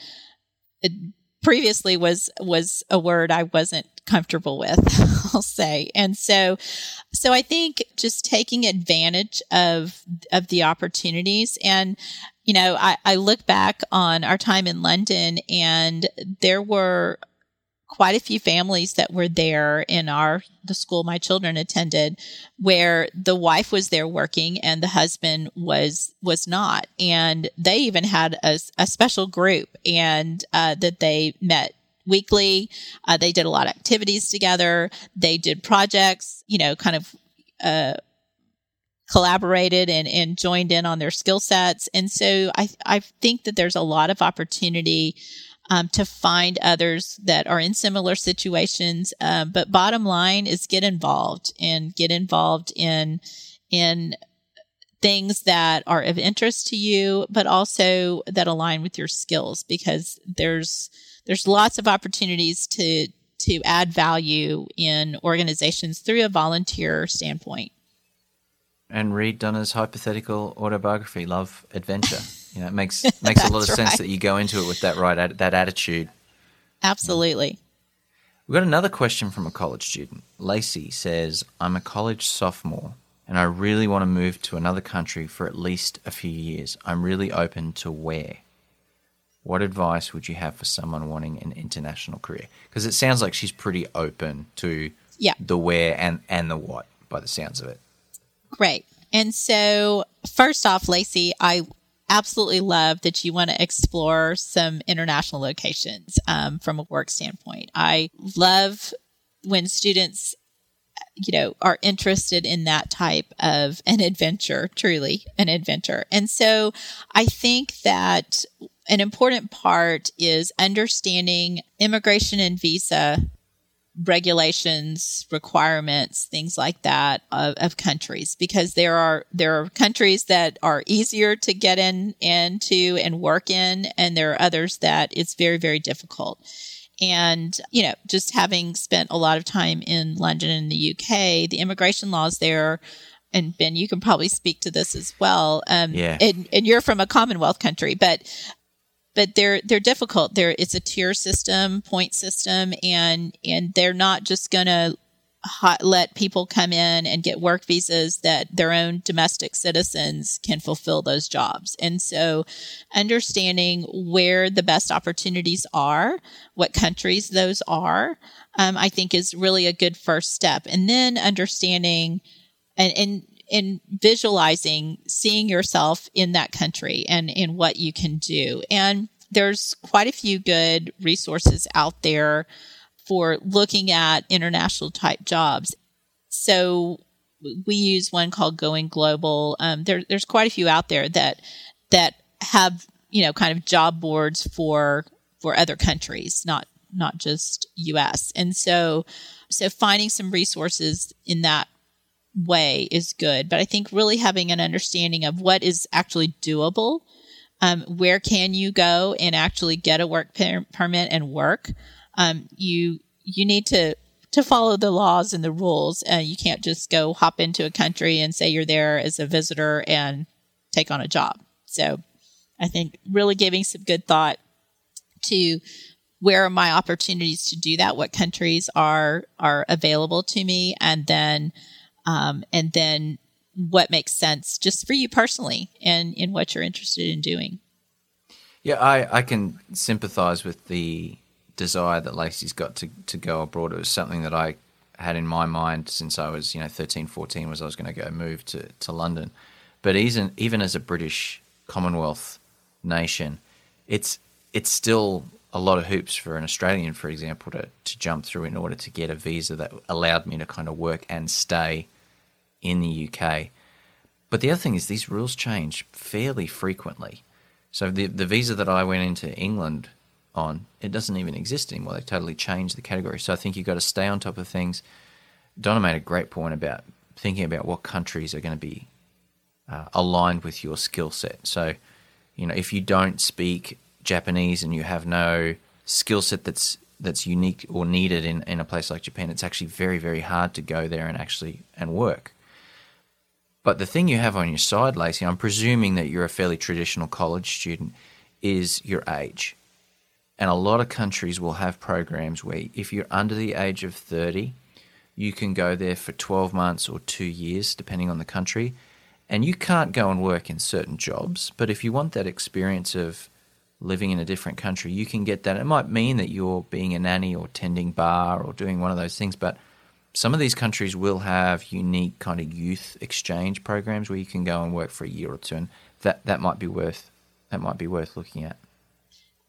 previously was was a word I wasn't comfortable with, I'll say. And so so I think just taking advantage of of the opportunities and you know, I, I look back on our time in London and there were quite a few families that were there in our the school my children attended where the wife was there working and the husband was was not. And they even had a, a special group and uh, that they met weekly. Uh, they did a lot of activities together. They did projects you know kind of uh, collaborated and, and joined in on their skill sets. And so I, I think that there's a lot of opportunity um, to find others that are in similar situations. Um, but bottom line is get involved and get involved in in things that are of interest to you, but also that align with your skills because there's there's lots of opportunities to to add value in organizations through a volunteer standpoint. And read Donna's hypothetical autobiography, Love Adventure. You know, it makes makes a lot of sense that you go into it with that right that attitude. Absolutely. We've got another question from a college student. Lacey says, "I'm a college sophomore and I really want to move to another country for at least a few years. I'm really open to where. What advice would you have for someone wanting an international career? Because it sounds like she's pretty open to yeah. the where and and the what by the sounds of it. Great. And so, first off, Lacey, I absolutely love that you want to explore some international locations um, from a work standpoint. I love when students you know are interested in that type of an adventure truly an adventure and so i think that an important part is understanding immigration and visa regulations, requirements, things like that of, of, countries because there are there are countries that are easier to get in into and work in, and there are others that it's very very difficult. And, you know, just having spent a lot of time in London and the UK, the immigration laws there, and Ben, you can probably speak to this as well. Um, Yeah. And, and you're from a Commonwealth country, but but they're they're difficult. There it's a tier system, point system, and and they're not just going to let people come in and get work visas that their own domestic citizens can fulfill those jobs. And so, understanding where the best opportunities are, what countries those are, um, I think is really a good first step. And then understanding and and in visualizing seeing yourself in that country and in what you can do. And there's quite a few good resources out there for looking at international type jobs. So we use one called going global. Um, there, there's quite a few out there that that have you know kind of job boards for for other countries not not just us and so so finding some resources in that way is good. But I think really having an understanding of what is actually doable, um, where can you go and actually get a work per- permit and work. Um, you you need to to follow the laws and the rules. Uh, you can't just go hop into a country and say you're there as a visitor and take on a job. So I think really giving some good thought to where are my opportunities to do that, what countries are are available to me, and then um, and then what makes sense just for you personally and in what you're interested in doing. Yeah, I, I can sympathise with the desire that Lacey's got to, to go abroad. It was something that I had in my mind since I was, you know, 13, 14, was I was going to go move to, to London. But even, even as a British Commonwealth nation, it's it's still a lot of hoops for an Australian, for example, to, to jump through in order to get a visa that allowed me to kind of work and stay in the UK. But the other thing is these rules change fairly frequently. So the the visa that I went into England on, it doesn't even exist anymore. They totally changed the category. So I think you've got to stay on top of things. Donna made a great point about thinking about what countries are going to be uh, aligned with your skill set. So, you know, if you don't speak Japanese and you have no skill set that's that's unique or needed in, in a place like Japan, it's actually very, very hard to go there and actually and work. But the thing you have on your side, Lacey, I'm presuming that you're a fairly traditional college student, is your age. And a lot of countries will have programs where if you're under the age of 30, you can go there for 12 months or two years, depending on the country. And you can't go and work in certain jobs. But if you want that experience of living in a different country, you can get that. It might mean that you're being a nanny or tending bar or doing one of those things, but some of these countries will have unique kind of youth exchange programs where you can go and work for a year or two, and that that might be worth that might be worth looking at.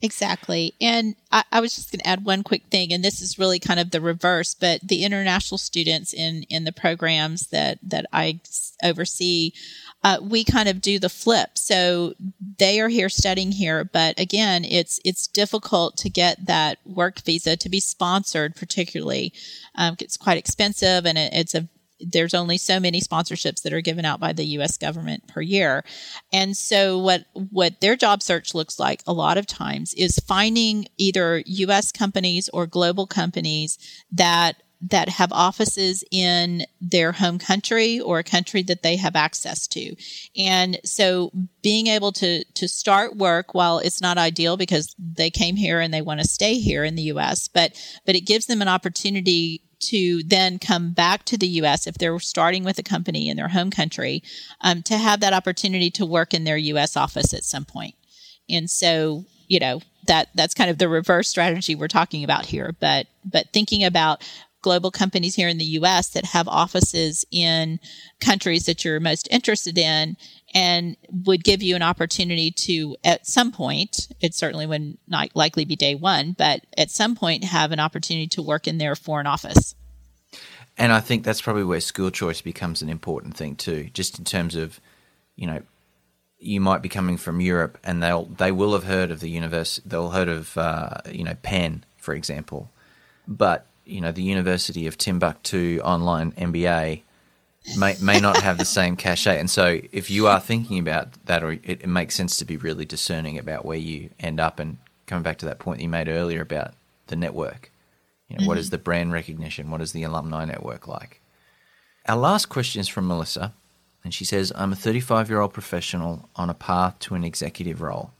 Exactly. And I, I was just going to add one quick thing, and this is really kind of the reverse, but the international students in, in the programs that, that I oversee, uh, we kind of do the flip. So they are here studying here, but again, it's, it's difficult to get that work visa to be sponsored, particularly. Um, it's quite expensive and it, it's a there's only so many sponsorships that are given out by the US government per year. And so what what their job search looks like a lot of times is finding either US companies or global companies that that have offices in their home country or a country that they have access to. And so being able to, to start work while it's not ideal because they came here and they want to stay here in the US, but, but it gives them an opportunity to then come back to the U.S. if they're starting with a company in their home country, um, to have that opportunity to work in their U.S. office at some point. And so, you know, that that's kind of the reverse strategy we're talking about here. But but thinking about global companies here in the U.S. that have offices in countries that you're most interested in and would give you an opportunity to, at some point, it certainly would not likely be day one, but at some point have an opportunity to work in their foreign office. And I think that's probably where school choice becomes an important thing too, just in terms of, you know, you might be coming from Europe and they'll they will have heard of the university, they'll heard of uh, you know Penn, for example, but you know the University of Timbuktu online MBA may may not have the same cachet. And so, if you are thinking about that, or it, it, makes sense to be really discerning about where you end up. And coming back to that point you made earlier about the network? You know, what is mm-hmm. the brand recognition? What is the alumni network like? Our last question is from Melissa, and she says, I'm a 35 year old professional on a path to an executive role.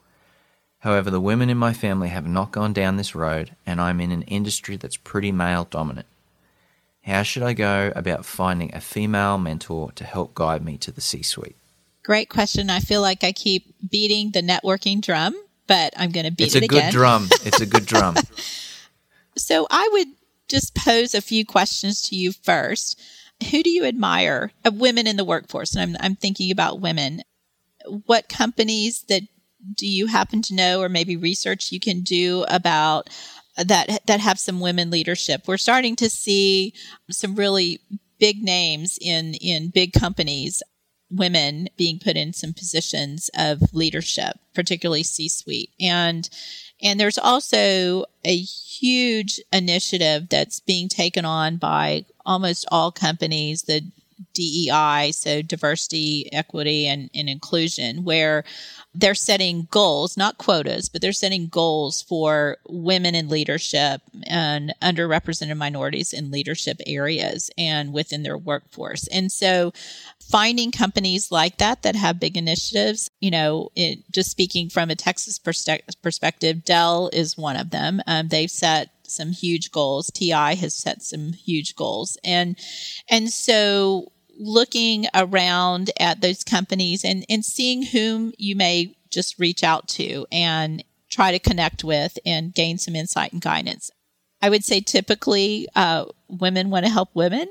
However, the women in my family have not gone down this road, and I'm in an industry that's pretty male dominant. How should I go about finding a female mentor to help guide me to the C suite? Great question. I feel like I keep beating the networking drum, but I'm going to beat it. again. It's a good drum. It's a good drum. So I would just pose a few questions to you first. Who do you admire of women in the workforce? And I'm, I'm thinking about women. What companies that do you happen to know or maybe research you can do about that that have some women leadership? We're starting to see some really big names in in big companies women being put in some positions of leadership, particularly C-suite. And and there's also a huge initiative that's being taken on by almost all companies, the DEI, so diversity, equity, and, and inclusion, where they're setting goals, not quotas, but they're setting goals for women in leadership and underrepresented minorities in leadership areas and within their workforce. And so finding companies like that that have big initiatives, you know, it, just speaking from a Texas perspective, Dell is one of them. Um, they've set some huge goals. TI has set some huge goals. And, and so looking around at those companies and, and seeing whom you may just reach out to and try to connect with and gain some insight and guidance. I would say typically uh, women want to help women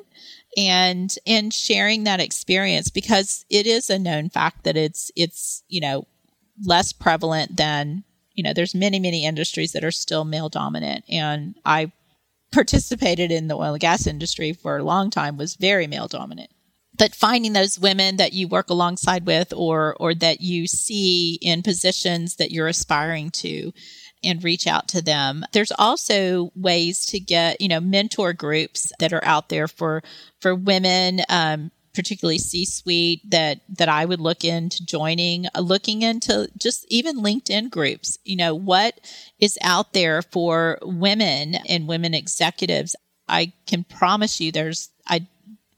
and and sharing that experience because it is a known fact that it's it's you know less prevalent than you know there's many many industries that are still male dominant. And I participated in the oil and gas industry for a long time was very male dominant. But finding those women that you work alongside with or or that you see in positions that you're aspiring to and reach out to them there's also ways to get you know mentor groups that are out there for for women. Um, particularly c-suite that that i would look into joining looking into just even linkedin groups. You know what is out there for women and women executives? I can promise you there's i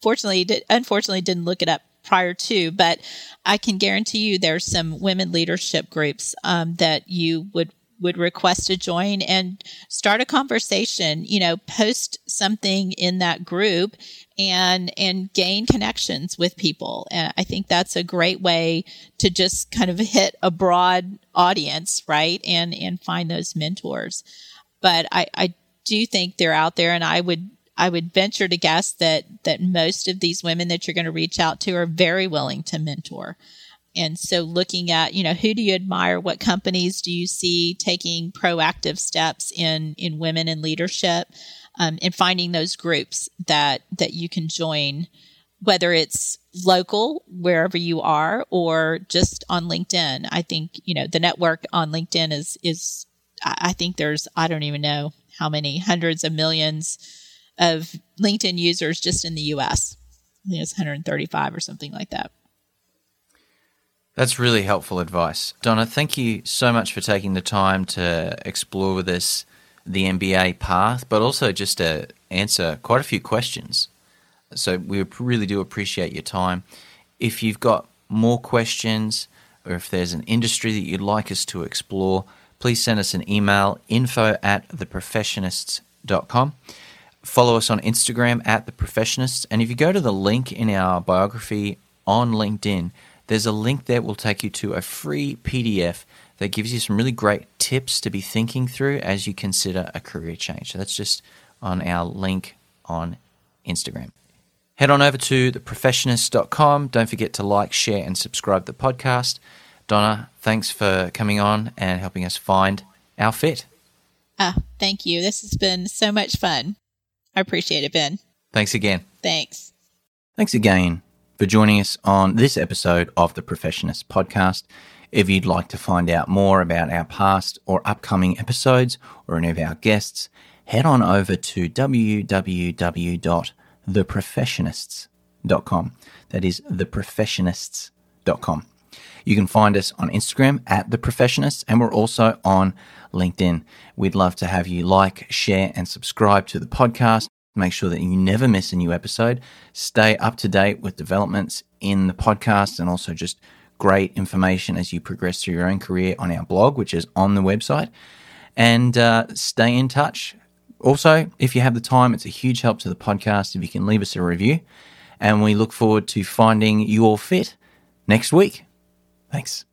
fortunately, did, unfortunately, didn't look it up prior to, but I can guarantee you there's some women leadership groups um, that you would would request to join and start a conversation you know post something in that group and and gain connections with people and i think that's a great way to just kind of hit a broad audience right and and find those mentors but i i do think they're out there and i would I would venture to guess that that most of these women that you're going to reach out to are very willing to mentor. And so looking at, you know, who do you admire? What companies do you see taking proactive steps in in women in leadership? Um, and finding those groups that that you can join, whether it's local wherever you are or just on LinkedIn. I think you know the network on LinkedIn is is I think there's I don't even know how many hundreds of millions of LinkedIn users just in the US. I think it's 135 or something like that. That's really helpful advice. Donna, thank you so much for taking the time to explore with us the MBA path, but also just to answer quite a few questions. So we really do appreciate your time. If you've got more questions or if there's an industry that you'd like us to explore, please send us an email info at theprofessionists.com. Follow us on Instagram at theprofessionists. And if you go to the link in our biography on LinkedIn, there's a link there that will take you to a free PDF that gives you some really great tips to be thinking through as you consider a career change. So that's just on our link on Instagram. Head on over to theprofessionists.com. Don't forget to like, share, and subscribe to the podcast. Donna, thanks for coming on and helping us find our fit. Ah, thank you. This has been so much fun. I appreciate it, Ben. Thanks again. Thanks. Thanks again for joining us on this episode of the Professionists podcast. If you'd like to find out more about our past or upcoming episodes or any of our guests, head on over to www.theprofessionists.com. That is theprofessionists.com. You can find us on Instagram at The Professionists, and we're also on LinkedIn. We'd love to have you like, share, and subscribe to the podcast. Make sure that you never miss a new episode. Stay up to date with developments in the podcast and also just great information as you progress through your own career on our blog, which is on the website. And uh, stay in touch. Also, if you have the time, it's a huge help to the podcast if you can leave us a review. And we look forward to finding you all fit next week. Thanks.